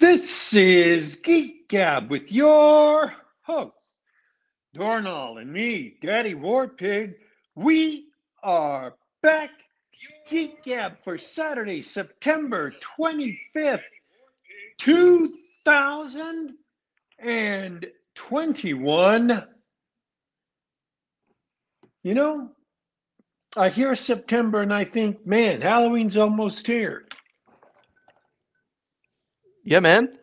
This is Geek Gab with your host, Dornall, and me, Daddy Warpig. We are back. Geek Gab for Saturday, September 25th, 2021. You know, I hear September and I think, man, Halloween's almost here. Yeah, man.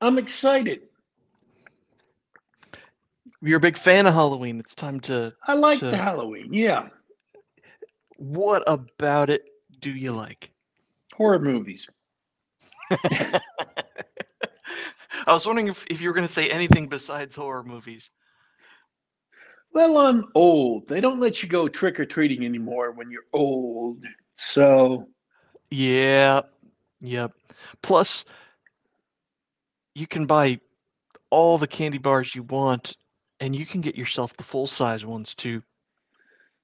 I'm excited. You're a big fan of Halloween. It's time to. I like So- the Halloween. Yeah. What about it do you like? Horror movies. I was wondering if, if you were going to say anything besides horror movies. Well, I'm old. They don't let you go trick or treating anymore when you're old. So, Yeah. Yep. Plus, you can buy all the candy bars you want, and you can get yourself the full size ones too.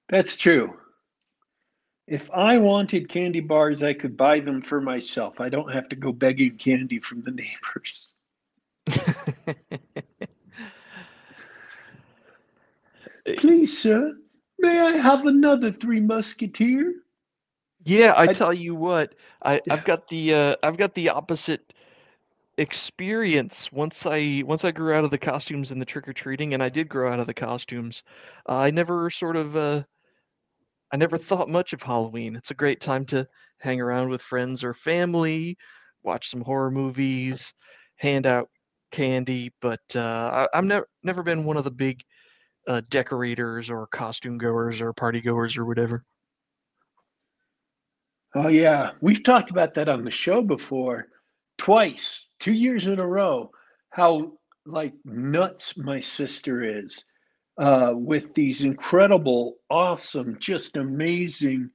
that's true. If I wanted candy bars, I could buy them for myself. I don't have to go begging candy from the neighbors. Please, sir, may I have another Three Musketeer? Yeah, I I- tell you what, I, I've got the uh, I've got the opposite experience once I once I grew out of the costumes and the trick or treating, and I did grow out of the costumes. Uh, I never sort of uh, I never thought much of Halloween. It's a great time to hang around with friends or family, watch some horror movies, hand out candy. But uh, I, I've never never been one of the big uh, decorators or costume goers or party goers or whatever. Oh, yeah. We've talked about that on the show before, twice, two years in a row, how like nuts my sister is uh, with these incredible, awesome, just amazing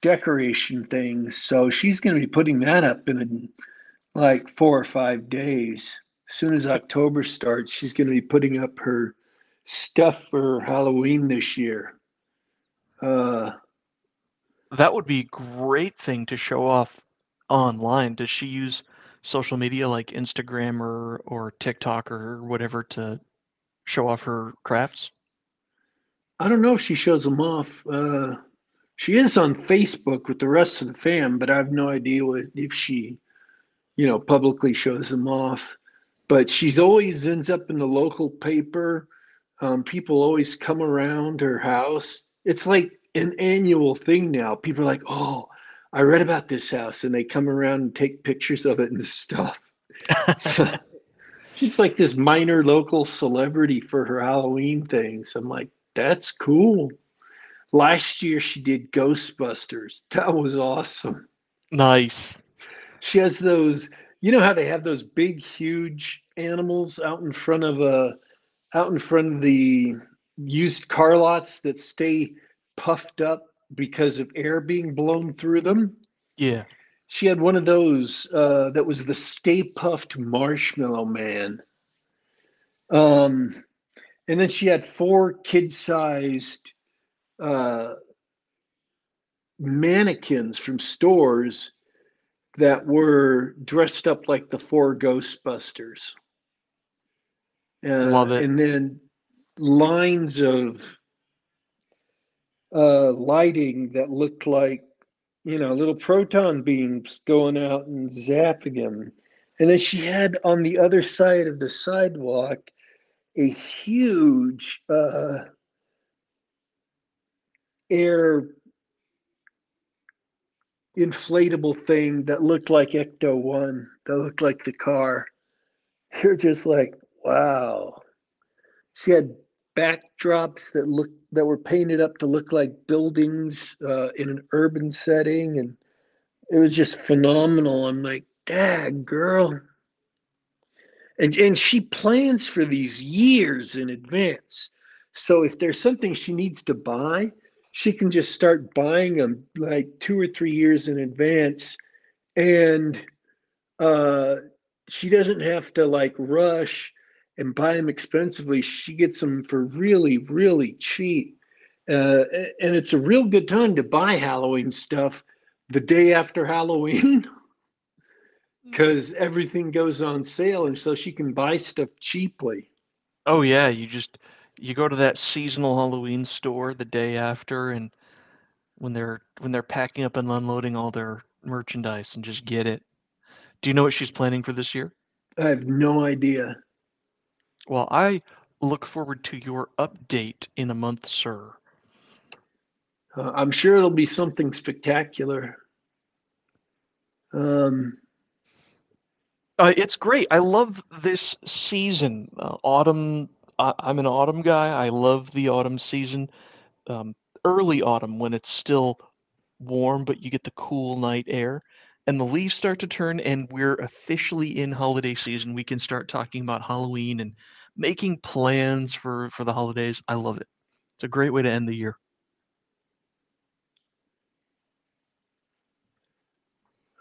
decoration things. So she's going to be putting that up in like four or five days. As soon as October starts, she's going to be putting up her stuff for Halloween this year. Uh, That would be a great thing to show off online. Does she use social media like Instagram or or TikTok or whatever to show off her crafts? I don't know if she shows them off. Uh, she is on Facebook with the rest of the fam, but I have no idea what, if she, you know, publicly shows them off. But she's always ends up in the local paper. Um, people always come around her house. It's like an annual thing now. People are like, "Oh, I read about this house," and they come around and take pictures of it and stuff. She's like this minor local celebrity for her Halloween things. I'm like, that's cool. Last year she did Ghostbusters. That was awesome. Nice. She has those, you know how they have those big, huge animals out in front of a, out in front of the used car lots that stay puffed up because of air being blown through them. Yeah. She had one of those uh, that was the Stay Puft Marshmallow Man. Um, and then she had four kid-sized uh, mannequins from stores that were dressed up like the four Ghostbusters. Uh, Love it. And then lines of uh, lighting that looked like you know, little proton beams going out and zapping him. And then she had on the other side of the sidewalk a huge uh, air inflatable thing that looked like Ecto 1, that looked like the car. You're just like, wow. She had backdrops that looked that were painted up to look like buildings uh, in an urban setting, and it was just phenomenal. I'm like, Dad, girl. And and she plans for these years in advance. So if there's something she needs to buy, she can just start buying them like two or three years in advance, and uh, she doesn't have to like rush and buy them expensively. She gets them for really, really cheap. Uh, and it's a real good time to buy Halloween stuff the day after Halloween. because everything goes on sale, and so she can buy stuff cheaply. Oh yeah, you just you go to that seasonal Halloween store the day after, and when they're when they're packing up and unloading all their merchandise, and just get it. Do you know what she's planning for this year? I have no idea. Well, I look forward to your update in a month, sir. Uh, I'm sure it'll be something spectacular. Um, Uh, it's great. I love this season. Uh, autumn. I I'm an autumn guy. I love the autumn season. Um, early autumn when it's still warm, but you get the cool night air, and the leaves start to turn, and we're officially in holiday season. We can start talking about Halloween and making plans for for the holidays. I love it. It's a great way to end the year.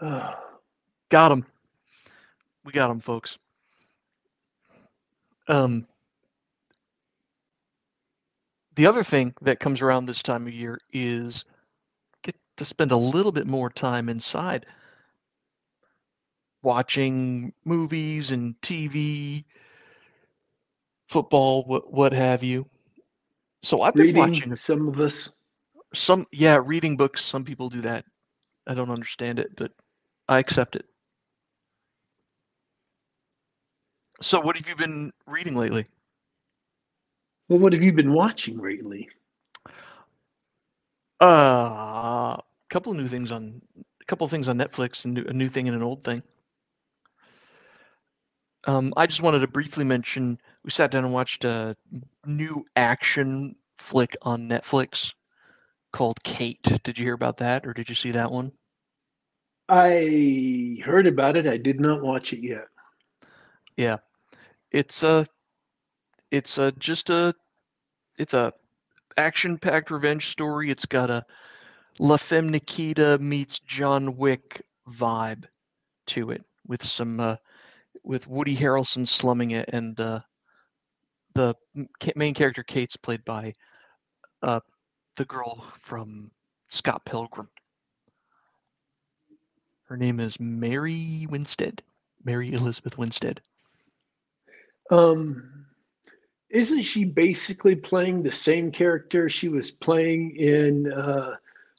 uh, Got him. We got him, folks. Um, the other thing that comes around this time of year is get to spend a little bit more time inside watching movies and TV, football, what what have you. So I've been reading, watching some of us. some yeah, reading books. Some people do that. I don't understand it, but I accept it. So what have you been reading lately? Well, what have you been watching lately? Uh, a couple of new things on a couple of things on Netflix and a new thing and an old thing. Um, I just wanted to briefly mention we sat down and watched a new action flick on Netflix called Kate. Did you hear about that or did you see that one? I heard about it. I did not watch it yet. Yeah. It's a it's a just a it's a action-packed revenge story. It's got a La Femme Nikita meets John Wick vibe to it with some uh, with Woody Harrelson slumming it and uh, the main character Kate's played by uh, the girl from Scott Pilgrim. Her name is Mary Winstead. Mary Elizabeth Winstead. Um, isn't she basically playing the same character she was playing in uh,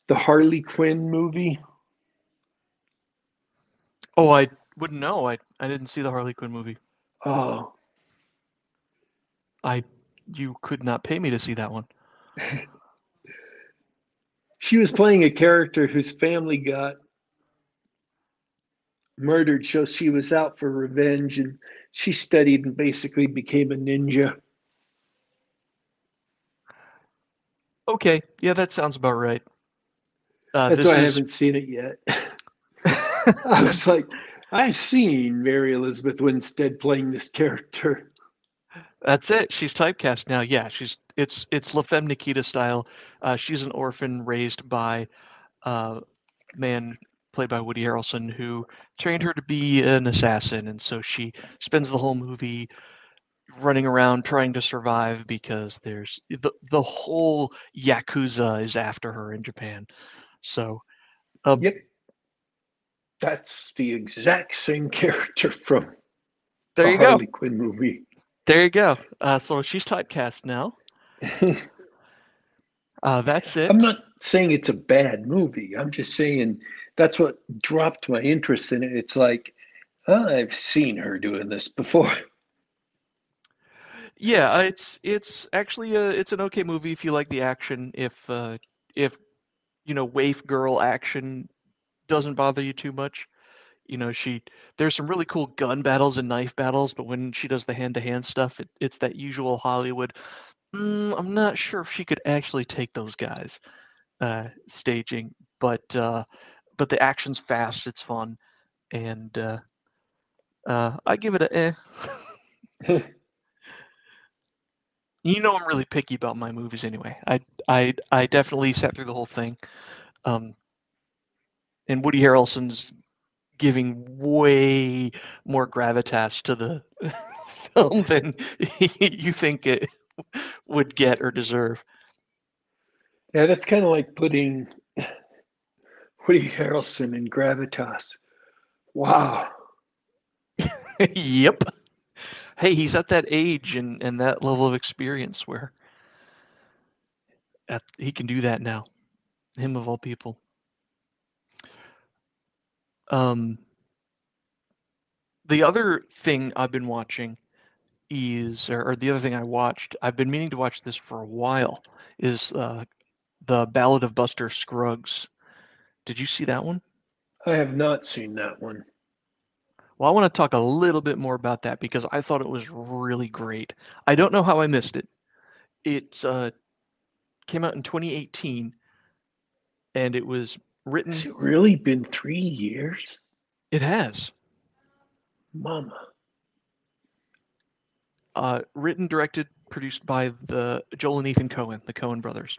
the Harley Quinn movie? Oh, I wouldn't know. I I didn't see the Harley Quinn movie. Oh, I you could not pay me to see that one. she was playing a character whose family got murdered, so she was out for revenge, and she studied and basically became a ninja. Okay, yeah, that sounds about right. Uh, That's this why I haven't seen it yet. I was like, I've seen Mary Elizabeth Winstead playing this character. That's it. She's typecast now. Yeah, she's it's it's La Femme Nikita style. Uh, she's an orphan raised by uh, man played by Woody Harrelson who trained her to be an assassin, and so she spends the whole movie running around trying to survive because there's the the whole yakuza is after her in Japan. So um, Yep. That's the exact same character from there the you go. Harley Quinn movie. There you go. Uh, so she's typecast now. Uh, that's it. I'm not saying it's a bad movie. I'm just saying that's what dropped my interest in it. It's like, oh, I've seen her doing this before. Yeah, uh, it's it's actually a it's an okay movie if you like the action. If uh, if you know waif girl action doesn't bother you too much, you know she there's some really cool gun battles and knife battles, but when she does the hand to hand stuff, it, it's that usual Hollywood. Mm, I'm not sure if she could actually take those guys uh, staging, but uh, but the action's fast, it's fun, and uh, uh, I give it a eh. You know I'm really picky about my movies anyway. I I I definitely sat through the whole thing. Um, and Woody Harrelson's giving way more gravitas to the film than you think it would get or deserve. Yeah, that's kind of like putting Woody Harrelson in Gravitas. Wow. yep. Hey, he's at that age and, and that level of experience where at, he can do that now. Him of all people. Um, the other thing I've been watching is, or, or, the other thing I watched, I've been meaning to watch this for a while, is uh, the Ballad of Buster Scruggs. Did you see that one? I have not seen that one. Well, I want to talk a little bit more about that because I thought it was really great. I don't know how I missed it. It uh, came out in 2018, and it was written. Has it really been three years? It has. Mama. Uh, written, directed, produced by the Joel and Ethan Coen, the Coen brothers.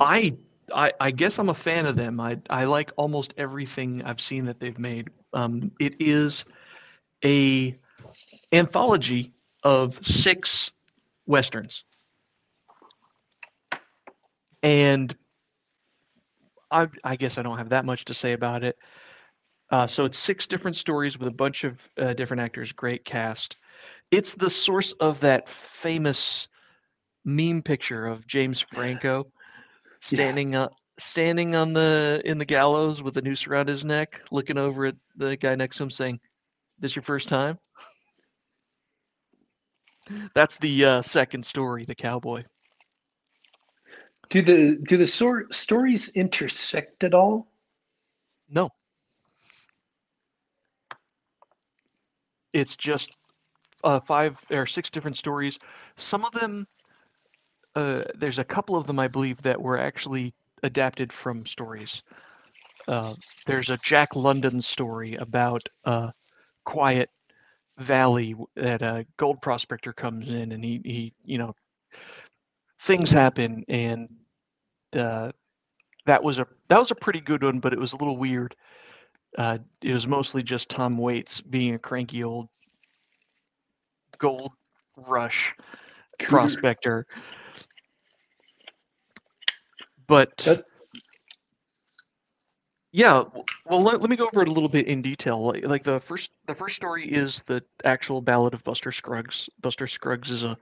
I, I, I guess I'm a fan of them. I, I like almost everything I've seen that they've made. Um, it is a anthology of six westerns, and I, I guess I don't have that much to say about it. Uh, so it's six different stories with a bunch of uh, different actors, great cast. It's the source of that famous meme picture of James Franco standing yeah. up, standing on the in the gallows with a noose around his neck, looking over at the guy next to him, saying, "This your first time?" That's the uh, second story, the cowboy. Do the do the sor- stories intersect at all? No. It's just uh, five or six different stories. Some of them, uh, there's a couple of them I believe that were actually adapted from stories. Uh, there's a Jack London story about a quiet valley that a gold prospector comes in, and he he you know things happen, and uh, that was a that was a pretty good one, but it was a little weird. Uh, it was mostly just Tom Waits being a cranky old gold rush prospector. But that... yeah, well, let, let me go over it a little bit in detail. Like, like the first the first story is the actual Ballad of Buster Scruggs. Buster Scruggs is a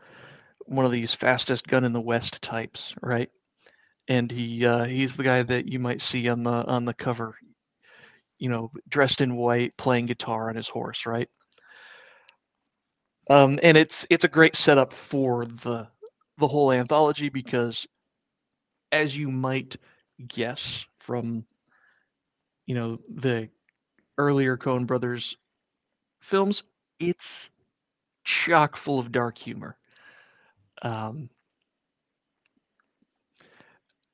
one of these fastest gun in the West types, right? And he uh, he's the guy that you might see on the on the cover you know, dressed in white, playing guitar on his horse, right? Um, and it's it's a great setup for the the whole anthology because, as you might guess from, you know, the earlier Coen Brothers films, it's chock full of dark humor. Um,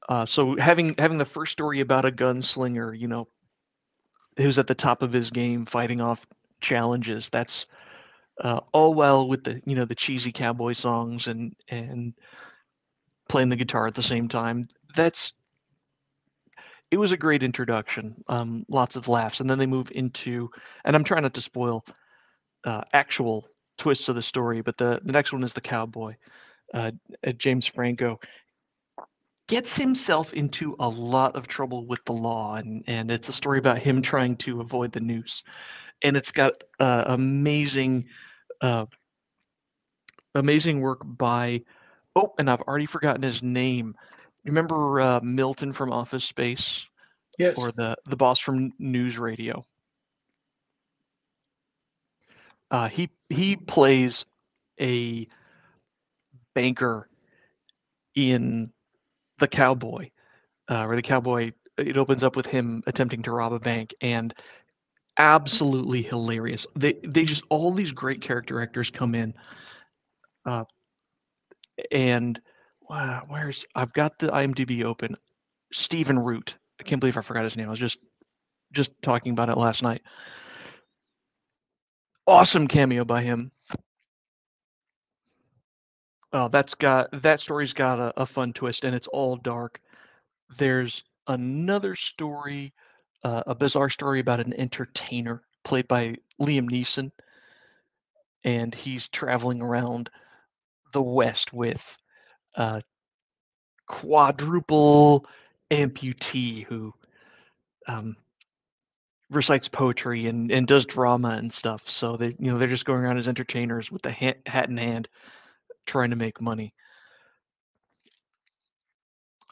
uh, so having having the first story about a gunslinger, you know, who's at the top of his game fighting off challenges. That's uh, all well with the you know the cheesy cowboy songs and and playing the guitar at the same time. That's it was a great introduction. Um, lots of laughs, and then they move into and I'm trying not to spoil uh, actual twists of the story, but the the next one is the cowboy, uh, James Franco, gets himself into a lot of trouble with the law and and it's a story about him trying to avoid the noose. And it's got uh, amazing uh, amazing work by oh and i've already forgotten his name. Remember uh, milton from office space? Yes. Or the the boss from news radio? Uh, he he plays a banker in the cowboy, uh, or the cowboy. It opens up with him attempting to rob a bank, and absolutely hilarious. They they just all these great character actors come in, uh, and wow, where's I've got the IMDb open. Stephen Root. I can't believe I forgot his name. I was just just talking about it last night. Awesome cameo by him. Oh, that's got that story's got a, a fun twist, and it's all dark. There's another story, uh, a bizarre story about an entertainer played by Liam Neeson, and he's traveling around the West with a quadruple amputee who um, recites poetry and, and does drama and stuff. So they you know they're just going around as entertainers with the hat, hat in hand, trying to make money.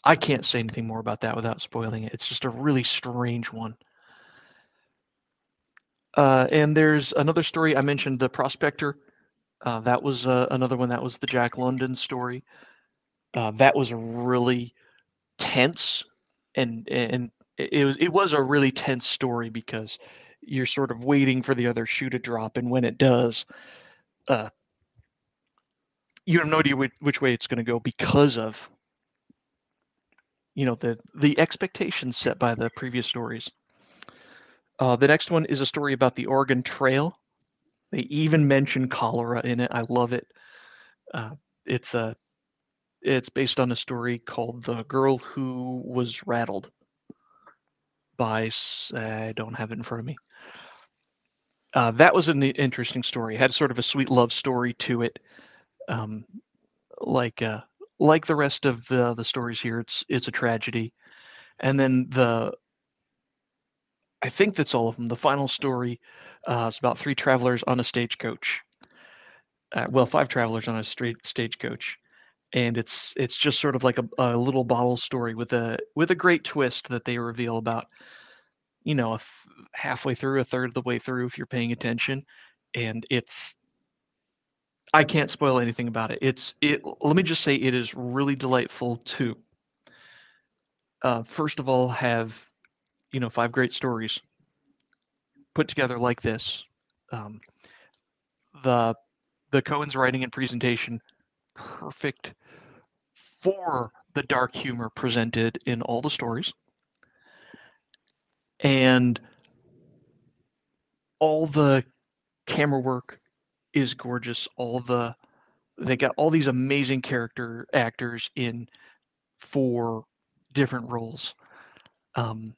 I can't say anything more about that without spoiling it. It's just a really strange one. Uh, and there's another story I mentioned, the Prospector. Uh, that was uh, another one. That was the Jack London story. Uh, that was really tense, and and it was it was a really tense story because you're sort of waiting for the other shoe to drop, and when it does, uh, you have no idea which, which way it's going to go because of you know the the expectations set by the previous stories. Uh, the next one is a story about the Oregon Trail. They even mention cholera in it. I love it. Uh, it's a it's based on a story called "The Girl Who Was Rattled." By I don't have it in front of me. Uh, that was an interesting story. It had sort of a sweet love story to it, um, like uh, like the rest of the the stories here. It's it's a tragedy, and then the I think that's all of them. The final story uh, is about three travelers on a stagecoach. Uh, well, five travelers on a straight stagecoach, and it's it's just sort of like a, a little bottle story with a with a great twist that they reveal about, you know, th- halfway through, a third of the way through, if you're paying attention, and it's I can't spoil anything about it. It's it. Let me just say it is really delightful to. Uh, first of all, have you know five great stories put together like this. Um, the the Coen's writing and presentation perfect for the dark humor presented in all the stories, and all the camera work is gorgeous. All the they got all these amazing character actors in four different roles. Um,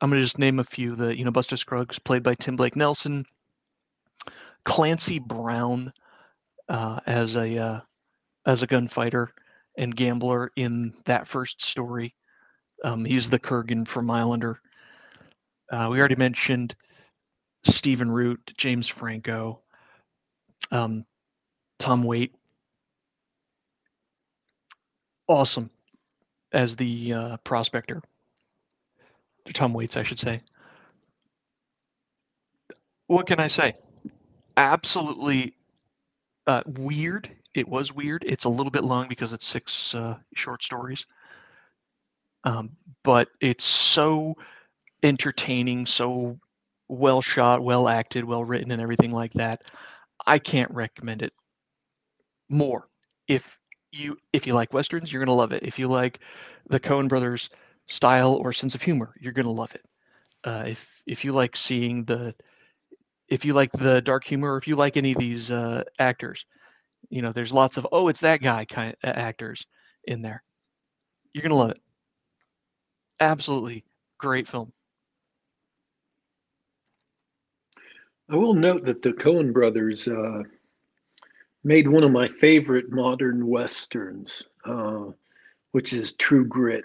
I'm gonna just name a few. The you know Buster Scruggs, played by Tim Blake Nelson. Clancy Brown uh, as a uh, as a gunfighter and gambler in that first story. Um, he's the Kurgan from Highlander. Uh, we already mentioned Stephen Root, James Franco, um, Tom Waite. Awesome as the uh, prospector. Tom Waits, I should say. What can I say? Absolutely uh, weird. It was weird. It's a little bit long because it's six uh, short stories. Um, but it's so entertaining, so well shot, well acted, well written, and everything like that. I can't recommend it more. If you if you like westerns, you're gonna love it. If you like the Coen brothers style or sense of humor, you're gonna love it. Uh, if if you like seeing the if you like the dark humor, or if you like any of these uh, actors, you know, there's lots of oh, it's that guy kind of actors in there. You're gonna love it. Absolutely great film. I will note that the Coen brothers uh, made one of my favorite modern westerns, uh, which is True Grit.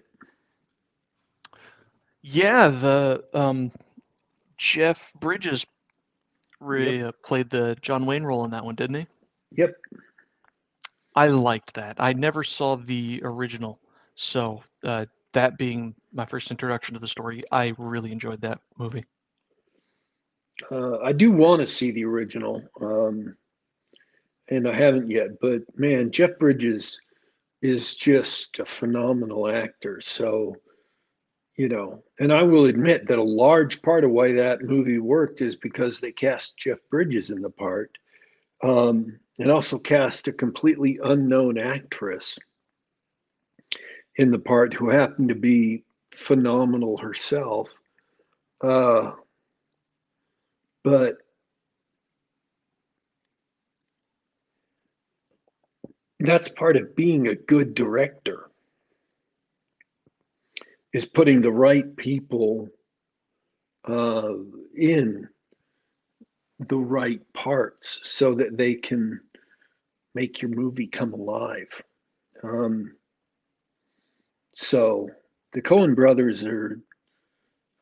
Yeah, the um, Jeff Bridges really yep. uh, played the John Wayne role in that one, didn't he? Yep. I liked that. I never saw the original, so uh, that being my first introduction to the story, I really enjoyed that movie. Uh, I do want to see the original, um, and I haven't yet. But man, Jeff Bridges is just a phenomenal actor. So you know, and I will admit that a large part of why that movie worked is because they cast Jeff Bridges in the part, um, and also cast a completely unknown actress in the part who happened to be phenomenal herself. Uh, but that's part of being a good director is putting the right people uh, in the right parts so that they can make your movie come alive. Um, so the Coen brothers are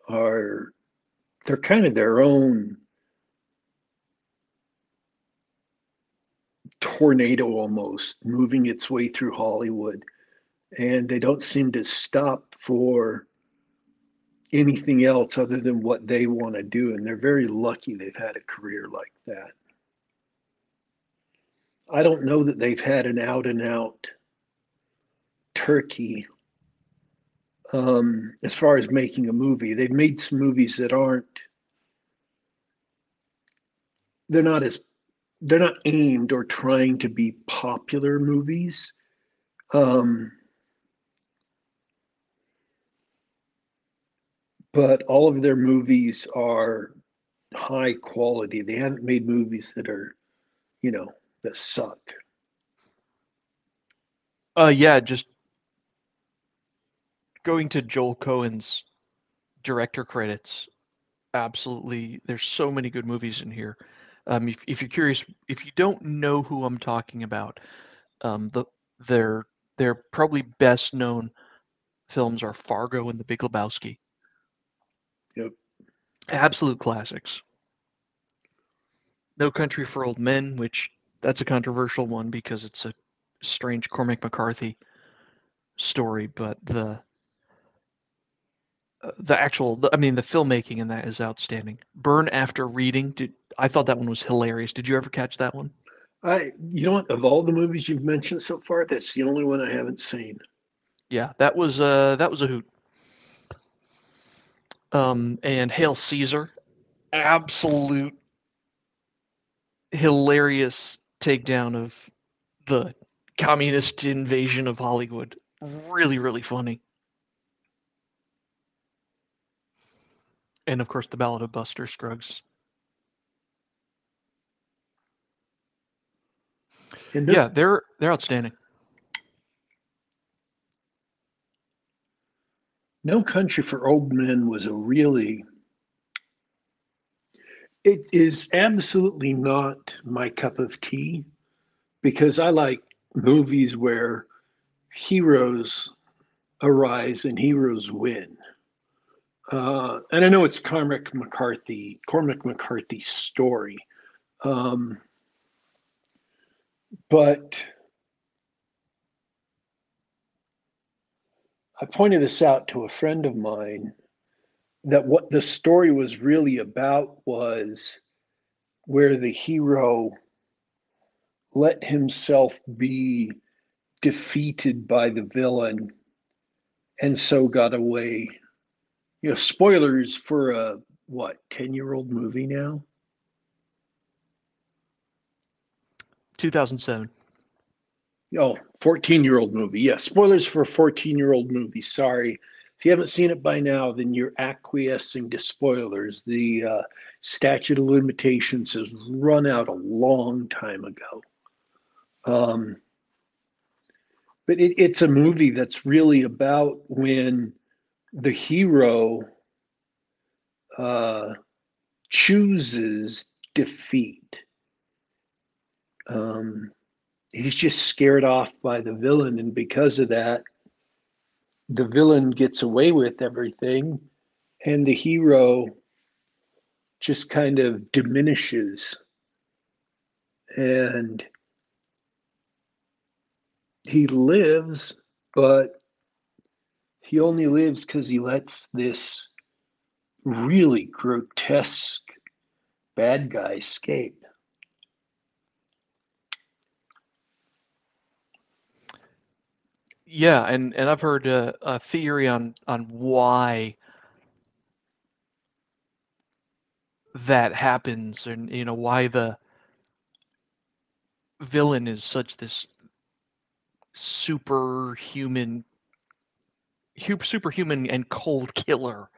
are they're kind of their own tornado almost moving its way through Hollywood. And they don't seem to stop for anything else other than what they want to do. And they're very lucky they've had a career like that. I don't know that they've had an out and out turkey um, as far as making a movie. They've made some movies that aren't, they're not as, they're not aimed or trying to be popular movies. Um, but all of their movies are high quality. They haven't made movies that are, you know, that suck. Uh, yeah, just going to Joel Coen's director credits. Absolutely, there's so many good movies in here. Um, if, if you're curious, if you don't know who I'm talking about, um, the their their probably best known films are Fargo and The Big Lebowski. Yep. Absolute classics. No Country for Old Men, which that's a controversial one because it's a strange Cormac McCarthy story, but the uh, the actual I mean the filmmaking in that is outstanding. Burn After Reading, did I thought that one was hilarious. Did you ever catch that one? I, you know what? Of all the movies you've mentioned so far, that's the only one I haven't seen. Yeah, that was uh that was a hoot. Um, and Hail Caesar, absolute hilarious takedown of the communist invasion of Hollywood. Really, really funny. And of course, the Ballad of Buster Scruggs. Yeah, they're they're outstanding. no Country for Old Men was a really. It is absolutely not my cup of tea because I like movies where heroes arise and heroes win. Uh, and I know it's Cormac McCarthy, Cormac McCarthy's story. Um, but I pointed this out to a friend of mine that what the story was really about was where the hero let himself be defeated by the villain and so got away. You know, spoilers for a what, 10 year old movie now? 2007. Oh, 14 year old movie. Yeah, spoilers for a 14 year old movie. Sorry. If you haven't seen it by now, then you're acquiescing to spoilers. The uh, statute of limitations has run out a long time ago. Um, but it, it's a movie that's really about when the hero uh, chooses defeat. Um, he's just scared off by the villain, and because of that, the villain gets away with everything, and the hero just kind of diminishes. And he lives, but he only lives because he lets this really grotesque bad guy escape. Yeah, and and I've heard a, a theory on on why that happens, and you know why the villain is such this superhuman, superhuman and cold killer.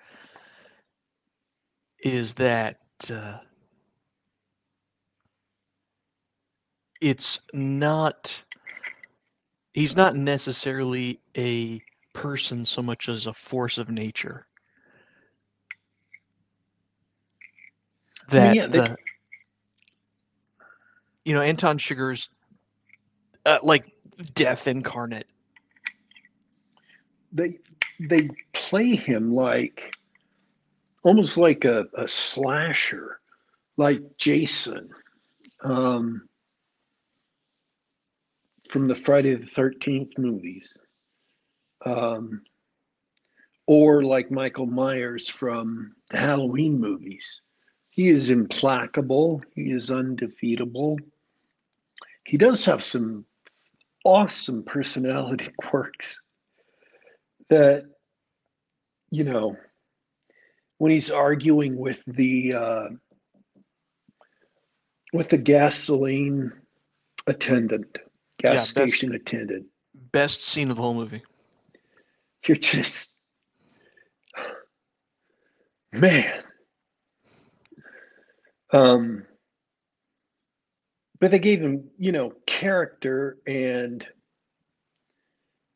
Is that uh, it's not he's not necessarily a person so much as a force of nature. I mean, That yeah, they- the you know Anton Chigurh's uh, like death incarnate. they they play him like almost like a, a slasher, like Jason um, from the Friday the 13th movies. Um, or like Michael Myers from the Halloween movies. He is implacable, he is undefeatable. He does have some awesome personality quirks that, you know, when he's arguing with the uh, with the gasoline attendant, gas Yeah, station attendant, Best scene of the whole movie. you're just man. Um, but they gave him, you know, character and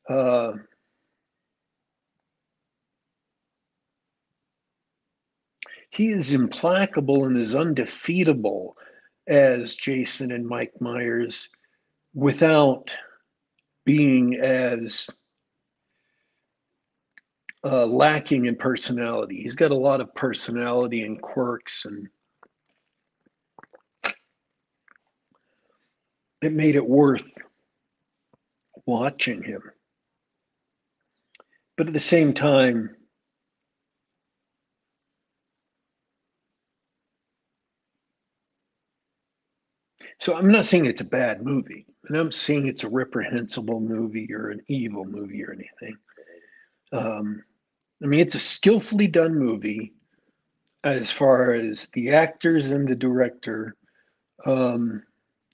uh, he is implacable and is undefeatable as Jason and Mike Myers without being as uh, lacking in personality. He's got a lot of personality and quirks, and it made it worth watching him. But at the same time, so I'm not saying it's a bad movie, and I'm saying it's a reprehensible movie or an evil movie or anything. Um, I mean, it's a skillfully done movie as far as the actors and the director. Um,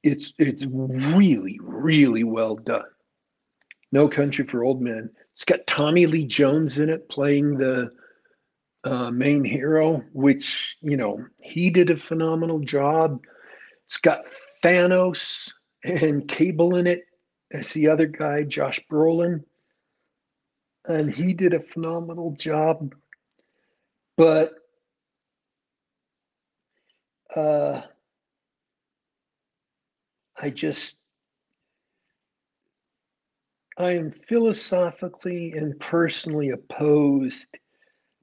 it's it's really really well done. No Country for Old Men. It's got Tommy Lee Jones in it playing the uh, main hero, which you know he did a phenomenal job. It's got Thanos and Cable in it as the other guy, Josh Brolin and he did a phenomenal job. But uh, I just, I am philosophically and personally opposed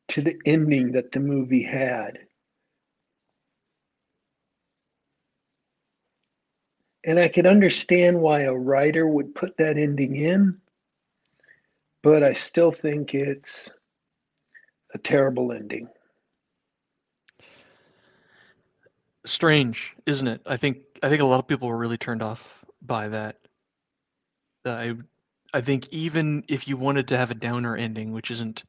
to the ending that the movie had. And I could understand why a writer would put that ending in but I still think it's a terrible ending. Strange, isn't it? I think I think a lot of people were really turned off by that. Uh, I I think even if you wanted to have a downer ending, which isn't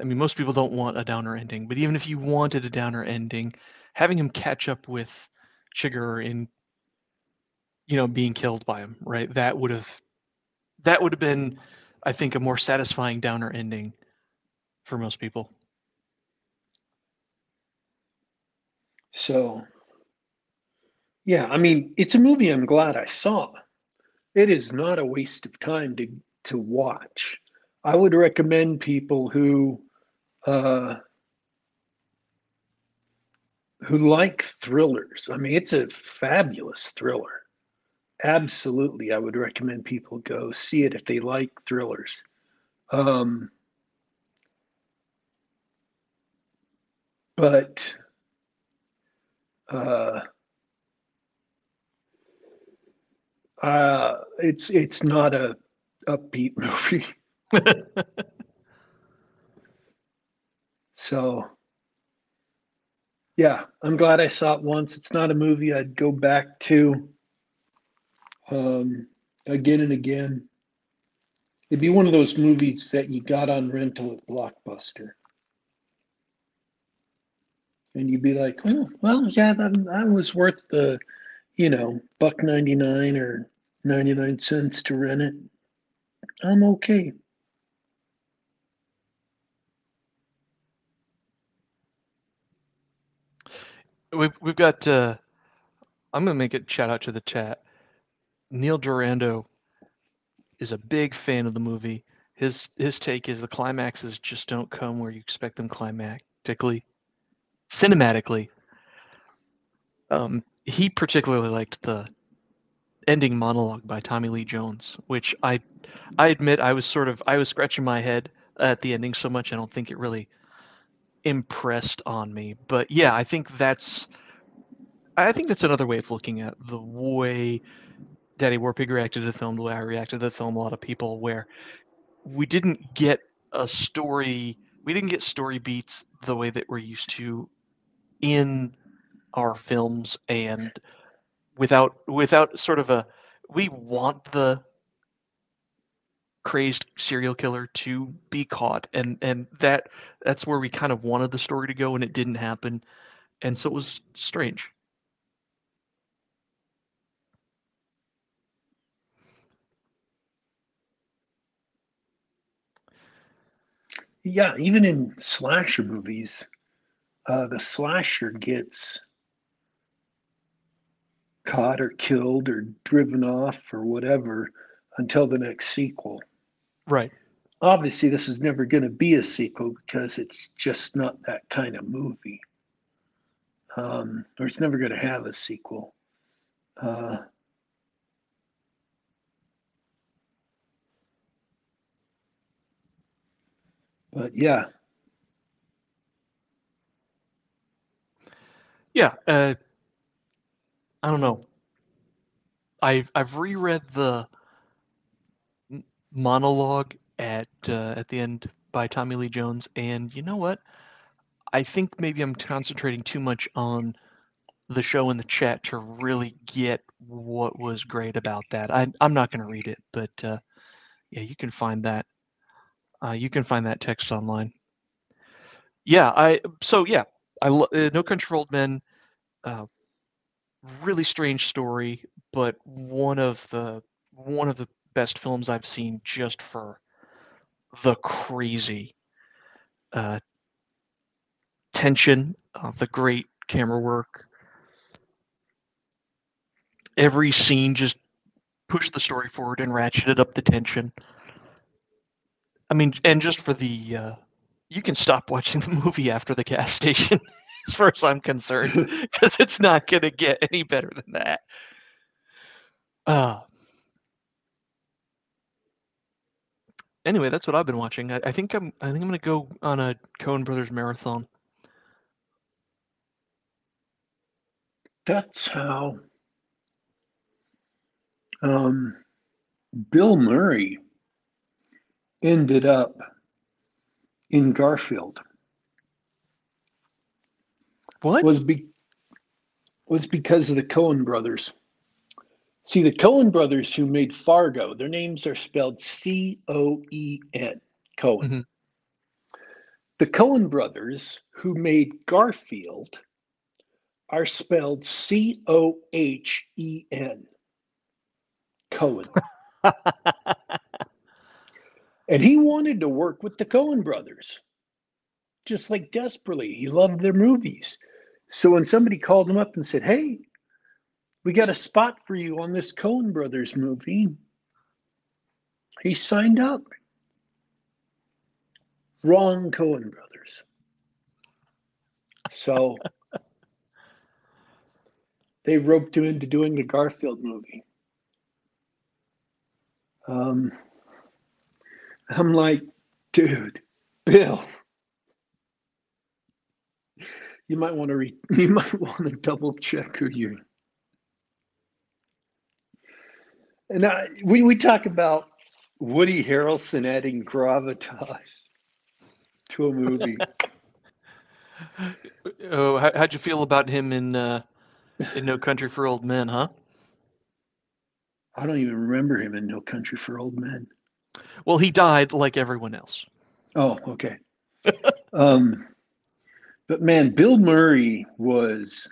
I mean most people don't want a downer ending, but even if you wanted a downer ending, having him catch up with Chigurh in you know being killed by him, right? That would have that would have been I think a more satisfying downer ending for most people. So, yeah, I mean, it's a movie I'm glad I saw. It is not a waste of time to to watch. I would recommend people who uh, who like thrillers. I mean, it's a fabulous thriller. Absolutely, I would recommend people go see it if they like thrillers. Um, but uh, uh, it's it's not a upbeat movie. so yeah, I'm glad I saw it once. It's not a movie I'd go back to um, again and again. It'd be one of those movies that you got on rental at Blockbuster. And you'd be like, oh, well, yeah, that, that was worth the, you know, buck 99 or 99 cents to rent it. I'm okay. We've we've got. Uh, I'm gonna make it shout out to the chat. Neil Durando is a big fan of the movie. His his take is the climaxes just don't come where you expect them climactically, cinematically. Um, he particularly liked the ending monologue by Tommy Lee Jones, which I I admit I was sort of I was scratching my head at the ending so much I don't think it really impressed on me. But yeah, I think that's I think that's another way of looking at the way Daddy Warpig reacted to the film, the way I reacted to the film, a lot of people where we didn't get a story we didn't get story beats the way that we're used to in our films and without without sort of a we want the crazed serial killer to be caught and and that that's where we kind of wanted the story to go and it didn't happen. And so it was strange Yeah, even in slasher movies, uh, the slasher gets caught or killed or driven off or whatever until the next sequel. right Obviously, this is never going to be a sequel because it's just not that kind of movie. Um, or it's never going to have a sequel. Uh, but yeah, yeah uh i don't know. I've i've reread the monologue at uh, at the end by tommy lee jones and you know what? I think maybe i'm concentrating too much on the show in the chat to really get what was great about that. I, i'm not going to read it but uh, yeah you can find that uh, you can find that text online yeah i so yeah i lo- uh, no country for old men uh, really strange story, but one of the one of the best films I've seen just for the crazy uh, tension, uh, the great camera work. Every scene just pushed the story forward and ratcheted up the tension. I mean, and just for the, uh, you can stop watching the movie after the gas station, as far as I'm concerned, because it's not going to get any better than that. Uh, anyway, that's what I've been watching. I, I think I'm, I think I'm going to go on a Coen Brothers marathon. that's how um, Bill Murray ended up in Garfield. What? was be was because of the Cohen brothers. See, the Coen brothers who made Fargo, their names are spelled C O E N, Coen. Mhm. The Cohen brothers who made Garfield are spelled C O H E N, Cohen. and he wanted to work with the Coen brothers, just like desperately. He loved their movies. So when somebody called him up and said, Hey, we got a spot for you on this Cohen Brothers movie, he signed up. Wrong Cohen Brothers. So they roped him into doing the Garfield movie. Um, I'm like, dude, Bill, you might want to re- you might want to double check who you. And I, we we talk about Woody Harrelson adding gravitas to a movie. oh, how, how'd you feel about him in uh, in No Country for Old Men, huh? I don't even remember him in No Country for Old Men. Well, he died like everyone else. Oh, okay. um, but man, Bill Murray was,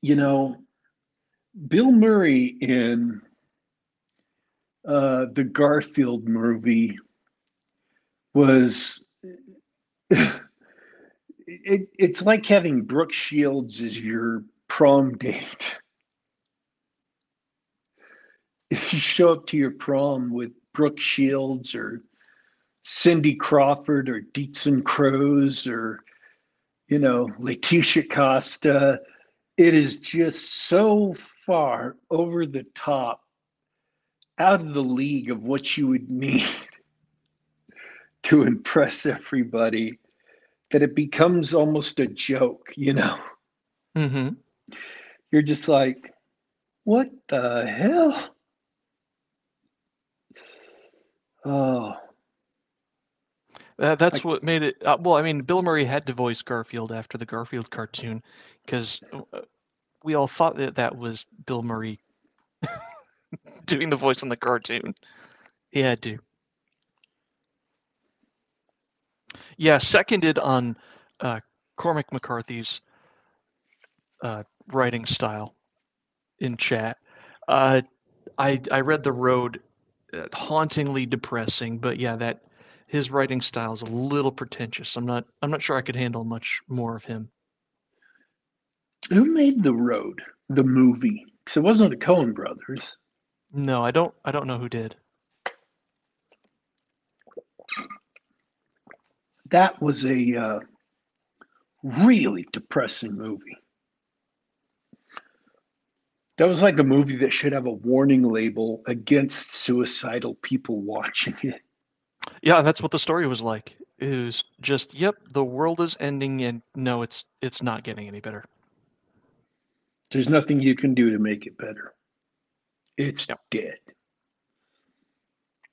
you know, Bill Murray in uh, the Garfield movie was. It, it's like having Brooke Shields as your prom date. If you show up to your prom with Brooke Shields or Cindy Crawford or Dietzen Crows or, you know, Laetitia Casta. It is just so far over the top, out of the league of what you would need to impress everybody that it becomes almost a joke, you know? Mm-hmm. You're just like, what the hell? Oh, Uh, that's Like- what made it. Uh, well, I mean, Bill Murray had to voice Garfield after the Garfield cartoon because uh, we all thought that that was Bill Murray doing the voice on the cartoon. He had to. Yeah, seconded on uh, Cormac McCarthy's uh, writing style in chat. Uh, I I read The Road, hauntingly depressing, but yeah, that his writing style is a little pretentious. I'm not I'm not sure I could handle much more of him. who made The Road, the movie? Because it wasn't the Coen brothers. No, I don't I don't know who did. That was a uh, really depressing movie. That was like a movie that should have a warning label against suicidal people watching it. Yeah, that's what the story was like. It was just, yep, the world is ending and no, it's it's not getting any better. There's nothing you can do to make it better. It's Yep. dead.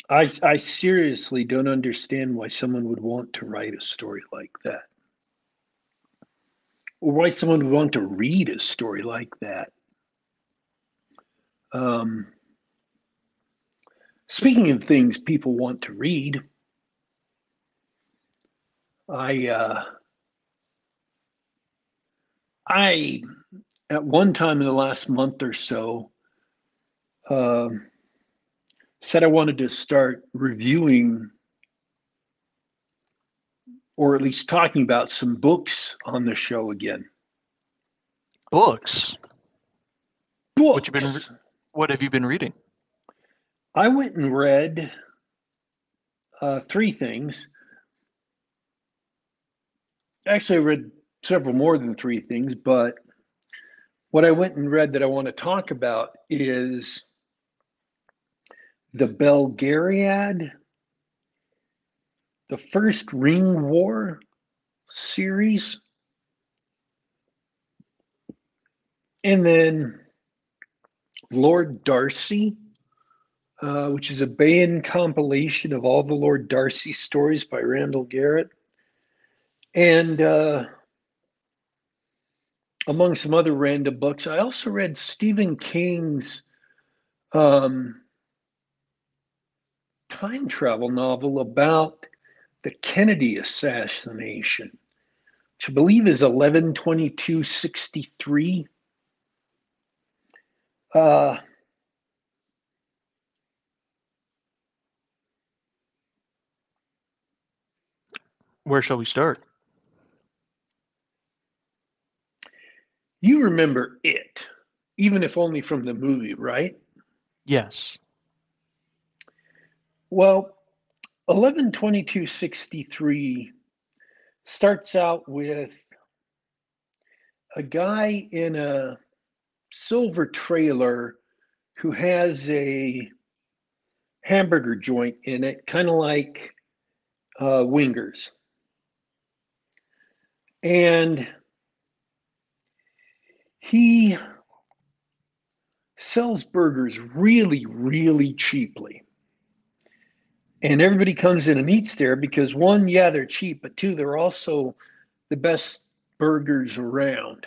I, I seriously don't understand why someone would want to write a story like that. Or why someone would want to read a story like that. Um, speaking of things people want to read, I uh, I at one time in the last month or so um said I wanted to start reviewing or at least talking about some books on the show again. Books. Books. What you been re- What have you been reading? I went and read uh, three things. Actually, I read several more than three things, but what I went and read that I want to talk about is the Belgariad, the First Ring War series, and then Lord Darcy uh, which is a Baen compilation of all the Lord Darcy stories by Randall Garrett. And uh, among some other random books, I also read Stephen King's um, time travel novel about the Kennedy assassination, which I believe is 112263. Uh, Where shall we start? You remember it, even if only from the movie, right? Yes. Well, 112263 starts out with a guy in a silver trailer who has a hamburger joint in it, kind of like uh, Wingers. And he sells burgers really, really cheaply. And everybody comes in and eats there because one, yeah, they're cheap, but two, they're also the best burgers around.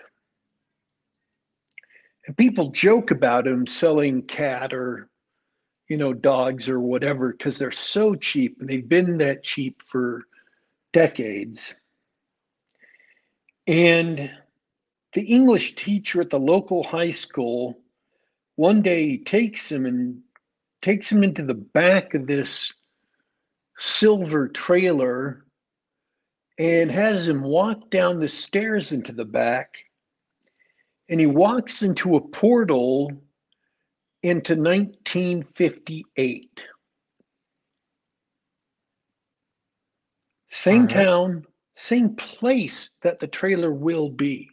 People joke about him selling cat or, you know, dogs or whatever because they're so cheap and they've been that cheap for decades. And the English teacher at the local high school one day he takes him and takes him into the back of this silver trailer and has him walk down the stairs into the back. And he walks into a portal into 1958. Same right. town, same place that the trailer will be.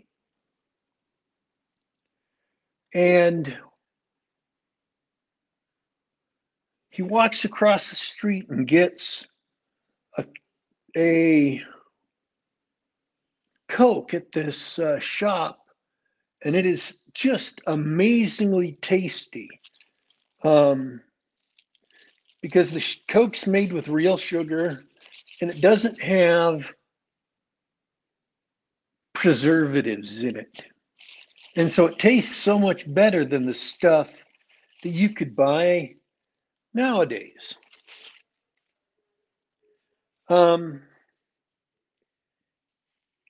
And he walks across the street and gets a a Coke at this uh, shop, and it is just amazingly tasty. Um, because the sh- Coke's made with real sugar and it doesn't have preservatives in it. And so it tastes so much better than the stuff that you could buy nowadays. Um,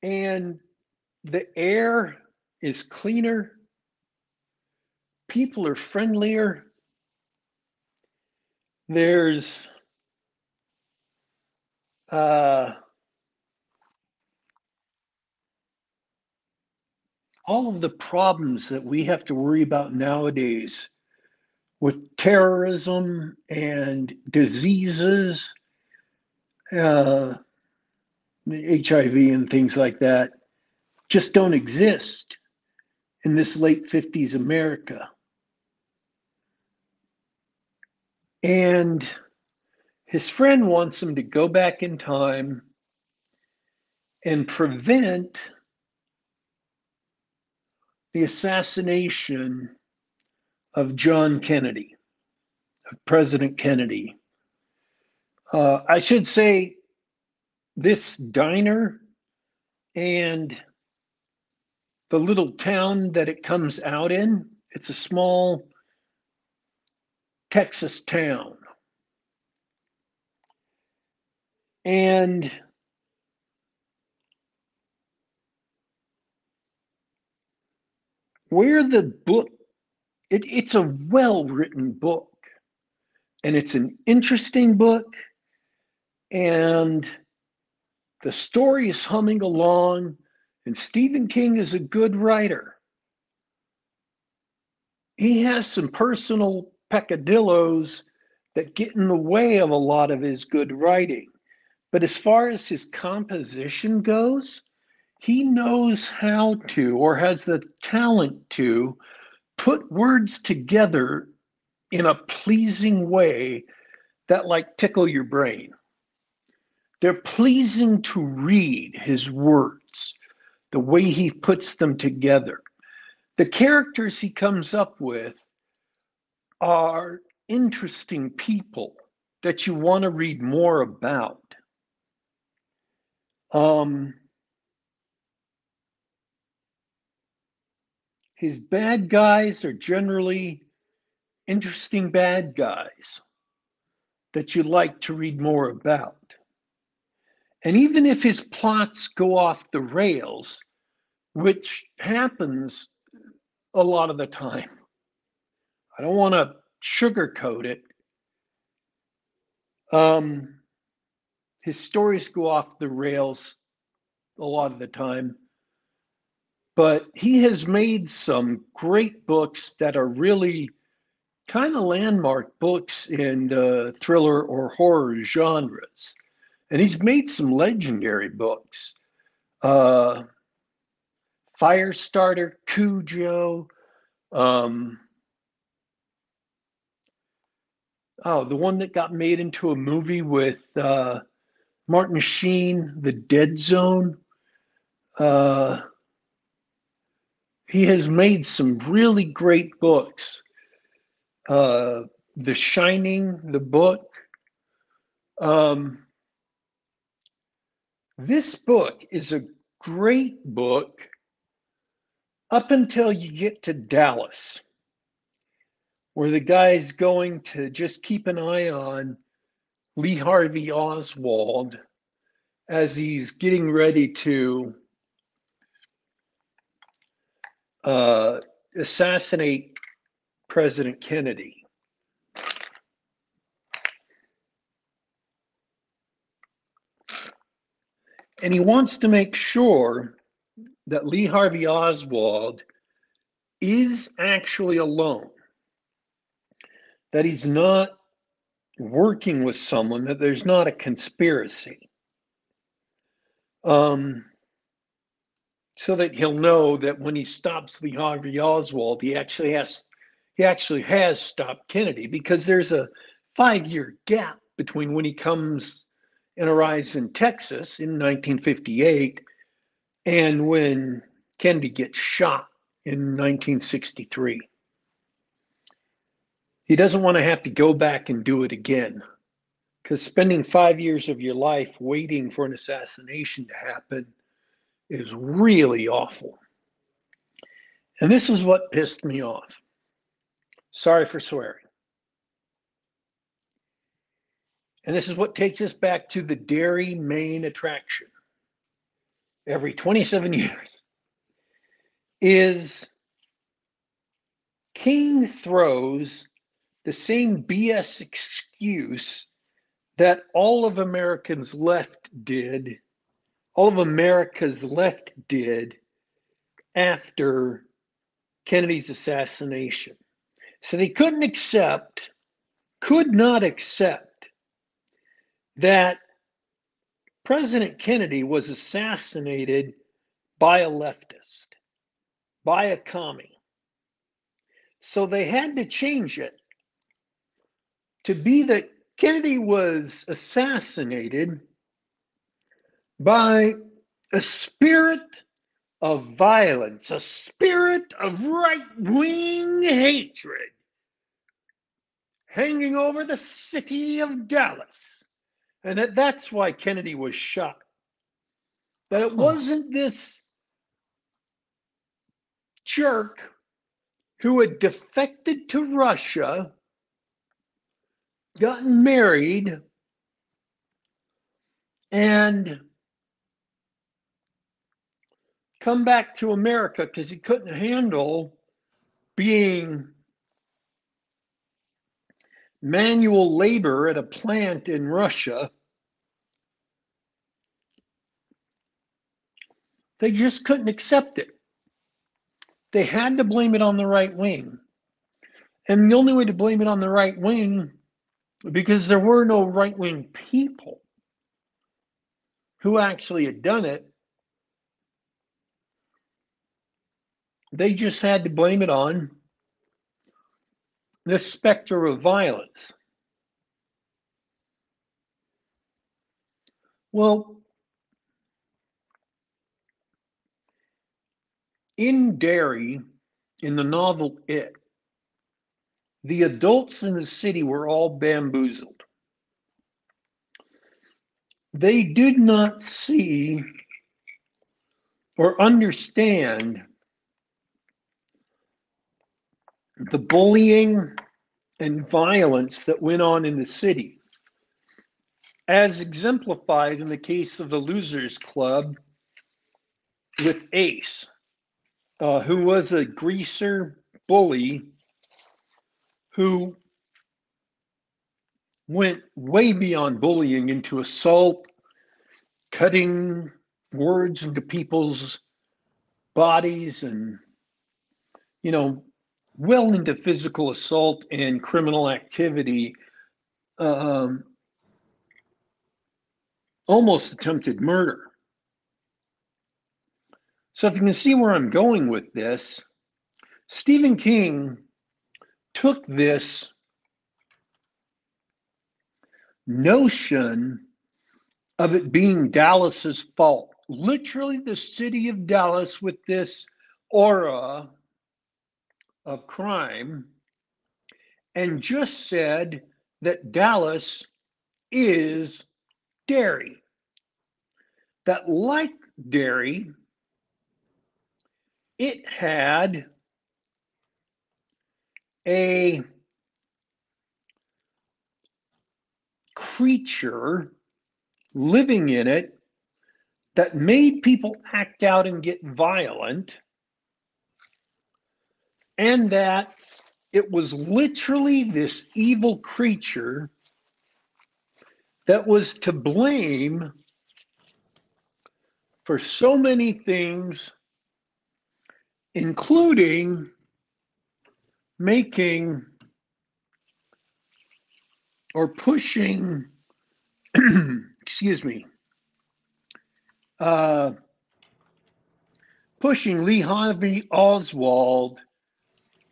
and the air is cleaner, people are friendlier. There's uh, all of the problems that we have to worry about nowadays with terrorism and diseases, uh, HIV and things like that, just don't exist in this late 50s America. And his friend wants him to go back in time and prevent the assassination of John Kennedy, of President Kennedy. Uh, I should say this diner and the little town that it comes out in, it's a small Texas town. And where the book, it, it's a well written book and it's an interesting book and the story is humming along and Stephen King is a good writer. He has some personal peccadillos that get in the way of a lot of his good writing. But as far as his composition goes, he knows how to, or has the talent to, put words together in a pleasing way that like tickle your brain. They're pleasing to read his words, the way he puts them together. The characters he comes up with are interesting people that you want to read more about. Um, his bad guys are generally interesting bad guys that you like to read more about. And even if his plots go off the rails, which happens a lot of the time, I don't want to sugarcoat it. Um, his stories go off the rails a lot of the time, but he has made some great books that are really kind of landmark books in the thriller or horror genres. And he's made some legendary books. Uh, Firestarter, Cujo, um, oh, the one that got made into a movie with uh, Martin Sheen, The Dead Zone. Uh, he has made some really great books. Uh, the Shining, the book. Um, this book is a great book up until you get to Dallas where the guy's going to just keep an eye on Lee Harvey Oswald as he's getting ready to uh, assassinate President Kennedy. And he wants to make sure that Lee Harvey Oswald is actually alone that he's not working with someone, that there's not a conspiracy. Um, so that he'll know that when he stops Lee Harvey Oswald, he actually has he actually has stopped Kennedy because there's a five year gap between when he comes and arrives in Texas in 1958, and when Kennedy gets shot in 1963. He doesn't want to have to go back and do it again because spending five years of your life waiting for an assassination to happen is really awful. And this is what pissed me off. Sorry for swearing. And this is what takes us back to the Derry main attraction. Every 27 years is King throws the same BS excuse that all of Americans left did, all of America's left did after Kennedy's assassination. So they couldn't accept, could not accept that President Kennedy was assassinated by a leftist, by a commie. So they had to change it to be that Kennedy was assassinated by a spirit of violence, a spirit of right wing hatred hanging over the city of Dallas. And that, that's why Kennedy was shot. That it wasn't this jerk who had defected to Russia, gotten married, and come back to America because he couldn't handle being manual labor at a plant in Russia. They just couldn't accept it. They had to blame it on the right wing. And the only way to blame it on the right wing, because there were no right wing people who actually had done it, they just had to blame it on the specter of violence. Well, in Derry, in the novel It, the adults in the city were all bamboozled. They did not see or understand the bullying and violence that went on in the city, as exemplified in the case of the Losers Club with Ace, uh, who was a greaser bully who went way beyond bullying into assault, cutting words into people's bodies and you know well into physical assault and criminal activity, um, almost attempted murder. So, if you can see where I'm going with this, Stephen King took this notion of it being Dallas's fault, literally the city of Dallas with this aura of crime and just said that Dallas is Derry. That, like Derry, it had a creature living in it that made people act out and get violent and that it was literally this evil creature that was to blame for so many things, including making or pushing, excuse me, uh, pushing Lee Harvey Oswald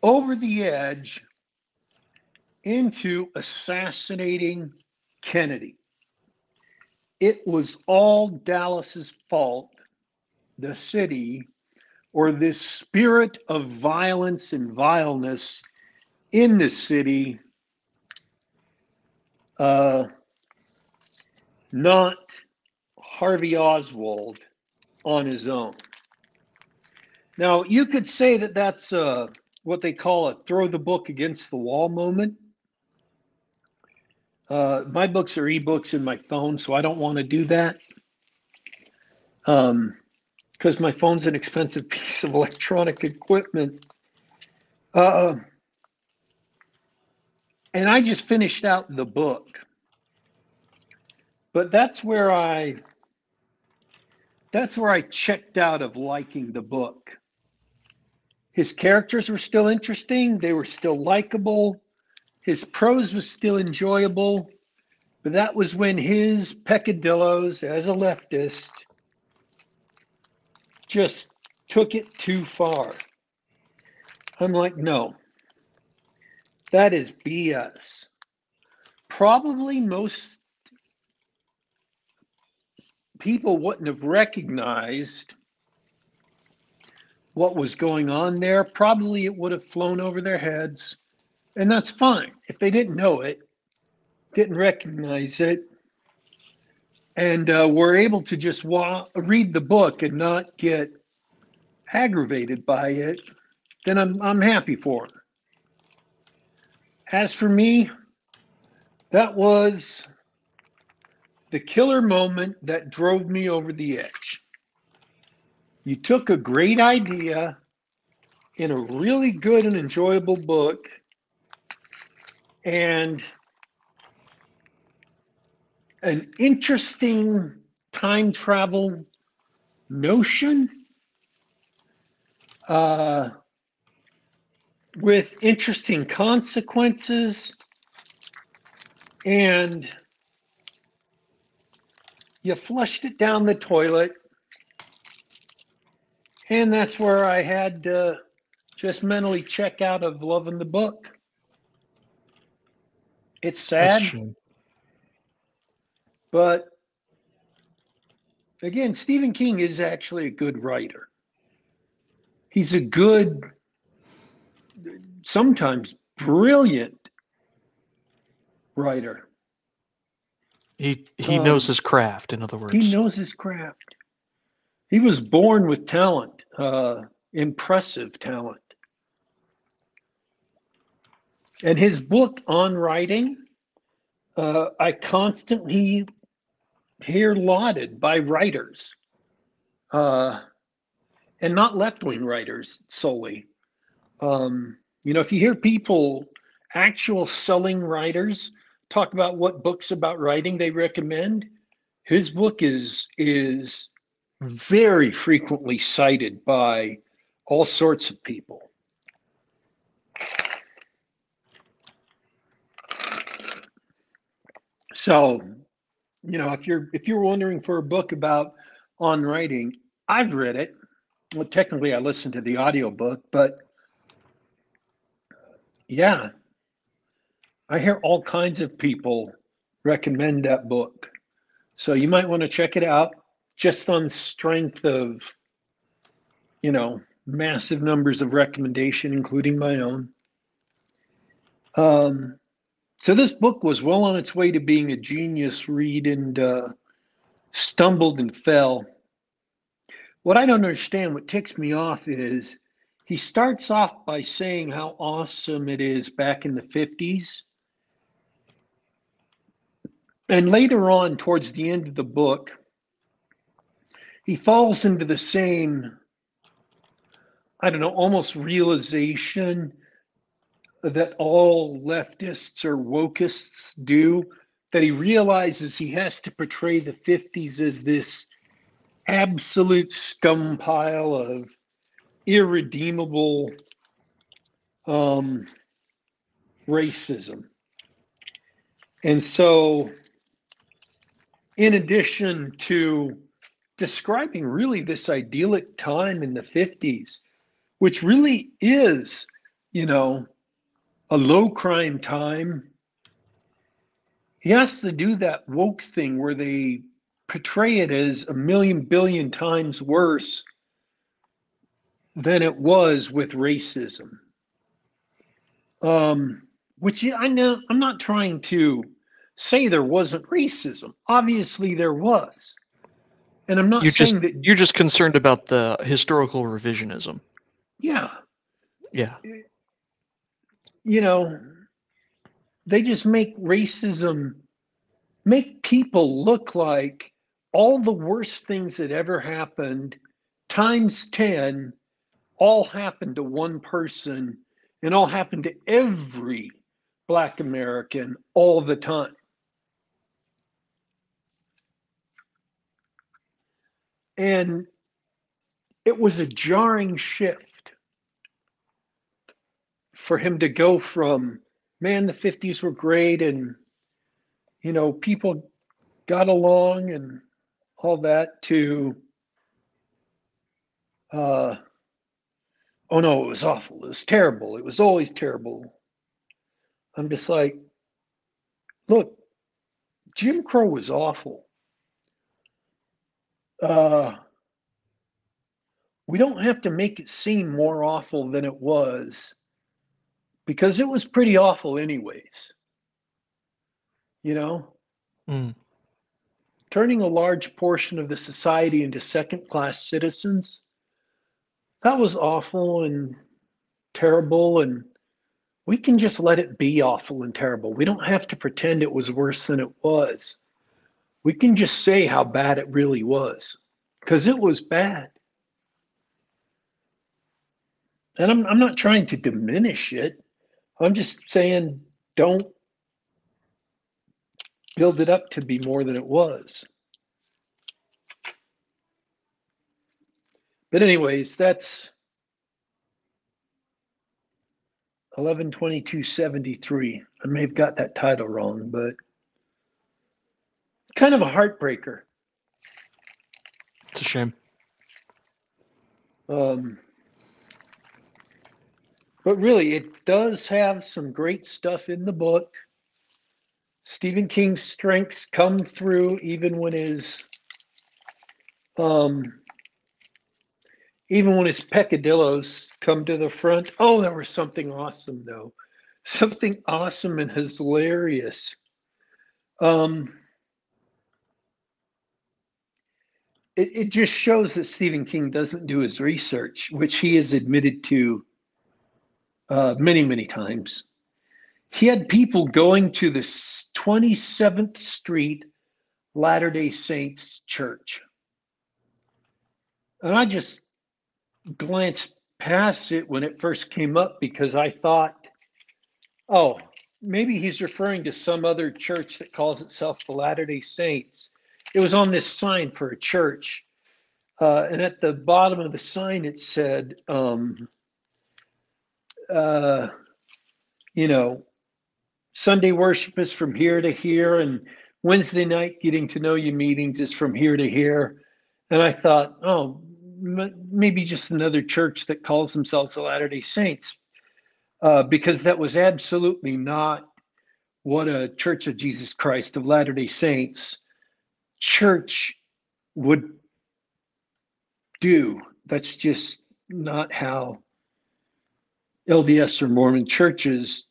over the edge into assassinating Kennedy. it was all Dallas's fault, the city, or this spirit of violence and vileness in the city, uh, not Harvey Oswald on his own. Now, you could say that that's uh, what they call a throw the book against the wall moment. Uh, my books are ebooks in my phone, so I don't want to do that. Um, because my phone's an expensive piece of electronic equipment. Uh, and I just finished out the book. But that's where I that's where I checked out of liking the book. His characters were still interesting, they were still likable, his prose was still enjoyable, but that was when his peccadillos as a leftist just took it too far. I'm like, no, that is BS. Probably most people wouldn't have recognized what was going on there. Probably it would have flown over their heads, and that's fine. If they didn't know it, didn't recognize it, and uh, were able to just wa- read the book and not get aggravated by it, then I'm I'm happy for them. As for me, that was the killer moment that drove me over the edge. You took a great idea in a really good and enjoyable book and an interesting time travel notion uh, with interesting consequences and you flushed it down the toilet. And that's where i had to just mentally check out of loving the book. It's sad but again stephen king is actually a good writer he's a good sometimes brilliant writer. He he um, knows his craft. In other words, he knows his craft. He was born with talent, uh, impressive talent. And his book on writing, uh, I constantly hear lauded by writers, uh, and not left wing writers solely. Um, you know, if you hear people, actual selling writers, talk about what books about writing they recommend, his book is is very frequently cited by all sorts of people. So, you know, if you're if you're wondering for a book about on writing, I've read it. Well, technically I listened to the audiobook, but yeah. I hear all kinds of people recommend that book. So you might want to check it out just on strength of, you know, massive numbers of recommendation, including my own. Um, so this book was well on its way to being a genius read and uh, stumbled and fell. What I don't understand, what ticks me off is he starts off by saying how awesome it is back in the 50s. And later on, towards the end of the book, he falls into the same, I don't know, almost realization that all leftists or wokists do, that he realizes he has to portray the 50s as this absolute scum pile of irredeemable um, racism. And so, in addition to describing really this idyllic time in the 50s, which really is, you know, a low crime time, he has to do that woke thing where they portray it as a million billion times worse than it was with racism. Um, which I know I'm not trying to say there wasn't racism. Obviously, there was, and I'm not You're saying just that. you're just concerned about the historical revisionism. Yeah, Yeah. You know, they just make racism make people look like all the worst things that ever happened times 10 all happened to one person and all happened to every black american all the time. And it was a jarring shift for him to go from man the 50s were great and you know people got along and all that to uh oh no it was awful. It was terrible. It was always terrible. I'm just like look jim crow was awful. Uh we don't have to make it seem more awful than it was because it was pretty awful anyways you know? Mm. turning a large portion of the society into second class citizens that was awful and terrible and we can just let it be awful and terrible. We don't have to pretend it was worse than it was. We can just say how bad it really was because it was bad. And I'm, I'm not trying to diminish it i'm just saying don't build it up to be more than it was. But anyways, that's 112273. I may have got that title wrong, but kind of a heartbreaker. It's a shame. Um, but really, it does have some great stuff in the book. Stephen King's strengths come through even when his um even when his peccadillos come to the front. Oh, there was something awesome though. Something awesome and hilarious. Um it, it just shows that Stephen King doesn't do his research, which he has admitted to uh, many, many times he had people going to the 27th Street Latter day Saints church. And I just glanced past it when it first came up because I thought, oh, maybe he's referring to some other church that calls itself the Latter day Saints. It was on this sign for a church. Uh, and at the bottom of the sign, it said, um, uh, you know, Sunday worship is from here to here, and Wednesday night getting to know you meetings is from here to here. And I thought, oh, m- maybe just another church that calls themselves the Latter day Saints, uh, because that was absolutely not what a Church of Jesus Christ of Latter day Saints church would do. That's just not how LDS or Mormon churches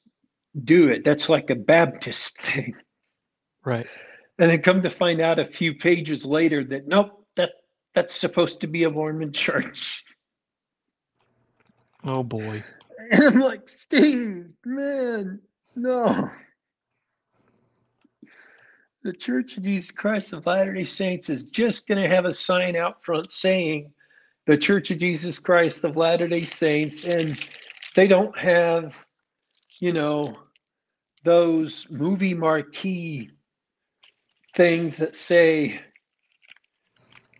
do it. That's like a Baptist thing. Right. And then come to find out a few pages later that nope, that that's supposed to be a Mormon church. Oh boy. And I'm like, Steve, man, no. The Church of Jesus Christ of Latter-day Saints is just going to have a sign out front saying the Church of Jesus Christ of Latter-day Saints and they don't have you know those movie marquee things that say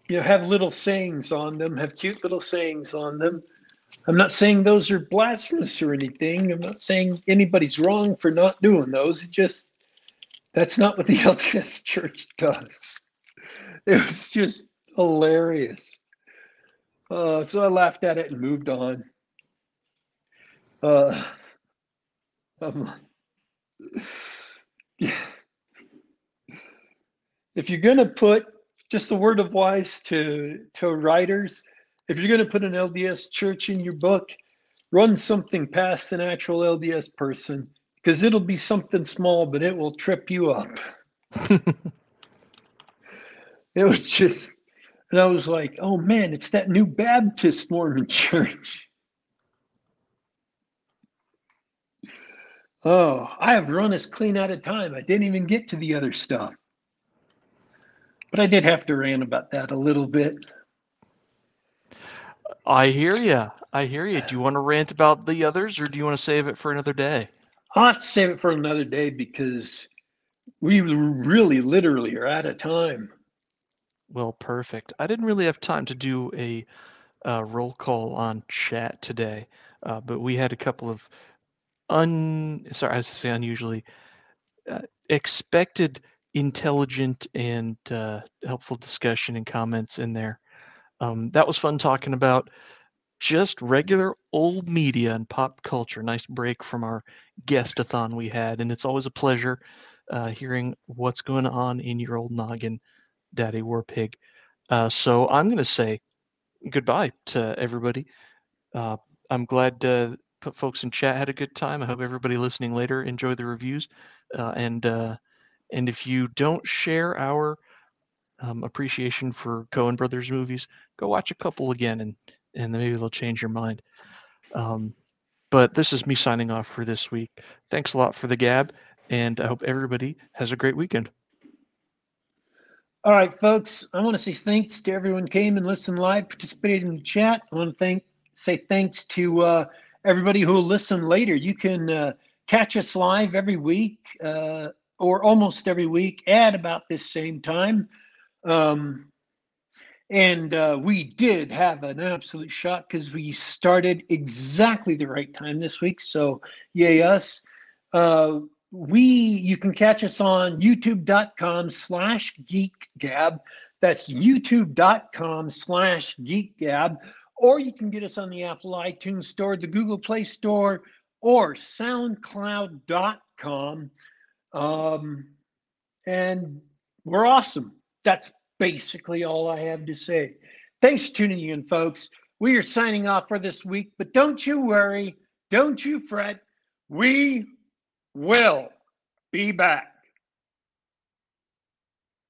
you know have little sayings on them have cute little sayings on them. I'm not saying those are blasphemous or anything. I'm not saying anybody's wrong for not doing those. It just that's not what the lds church does. It was just hilarious. Uh, so i laughed at it and moved on um, if you're going to put just a word of wise to to writers. If you're going to put an LDS church in your book, run something past an actual LDS person because it'll be something small, but it will trip you up. it was just, and I was like, oh man, it's that new Baptist Mormon church. Oh, I have run as clean out of time. I didn't even get to the other stuff. But I did have to rant about that a little bit. I hear you. I hear you. Do you want to rant about the others or do you want to save it for another day? I'll have to save it for another day because we really literally are out of time. Well, perfect. I didn't really have time to do a uh, roll call on chat today, uh, but we had a couple of un sorry, I was to say unusually uh, expected intelligent and uh, helpful discussion and comments in there. Um, that was fun talking about just regular old media and pop culture. Nice break from our guestathon we had, and it's always a pleasure uh, hearing what's going on in your old noggin, Daddy Warpig. Uh, so I'm going to say goodbye to everybody. Uh, I'm glad uh, folks in chat had a good time. I hope everybody listening later enjoyed the reviews. Uh, and uh, and if you don't share our um, appreciation for Coen Brothers movies, go watch a couple again, and and maybe it'll change your mind. Um, but this is me signing off for this week. Thanks a lot for the gab, and I hope everybody has a great weekend. All right, folks. I want to say thanks to everyone came and listened live, participated in the chat. I want to thank say thanks to uh, everybody who will listen later. You can uh, catch us live every week uh, or almost every week at about this same time. Um, and uh, we did have an absolute shot because we started exactly the right time this week. So, yay us. Uh, we you can catch us on youtube.com slash geekgab. That's youtube.com slash geekgab or you can get us on the Apple iTunes Store, the Google Play Store, or SoundCloud.com. Um, and we're awesome. That's basically all I have to say. Thanks for tuning in, folks. We are signing off for this week, but don't you worry, don't you fret. We will be back.